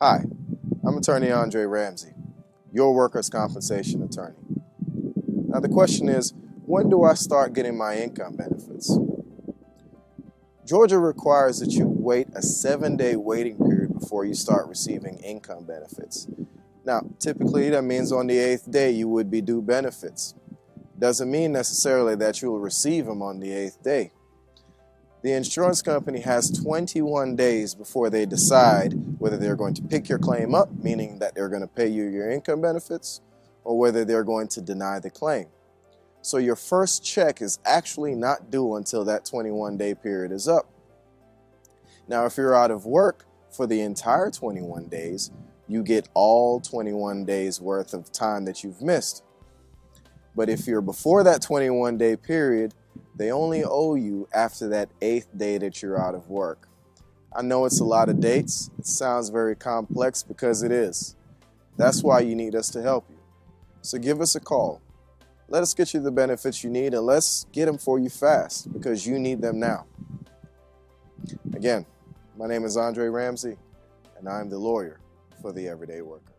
Hi, I'm attorney Andre Ramsay, your workers' compensation attorney. Now, the question is when do I start getting my income benefits? Georgia requires that you wait a seven day waiting period before you start receiving income benefits. Now, typically that means on the eighth day you would be due benefits. Doesn't mean necessarily that you will receive them on the eighth day. The insurance company has 21 days before they decide whether they're going to pick your claim up, meaning that they're going to pay you your income benefits, or whether they're going to deny the claim. So your first check is actually not due until that 21 day period is up. Now, if you're out of work for the entire 21 days, you get all 21 days worth of time that you've missed. But if you're before that 21 day period, they only owe you after that eighth day that you're out of work. I know it's a lot of dates. It sounds very complex because it is. That's why you need us to help you. So give us a call. Let us get you the benefits you need and let's get them for you fast because you need them now. Again, my name is Andre Ramsay and I'm the lawyer for the everyday worker.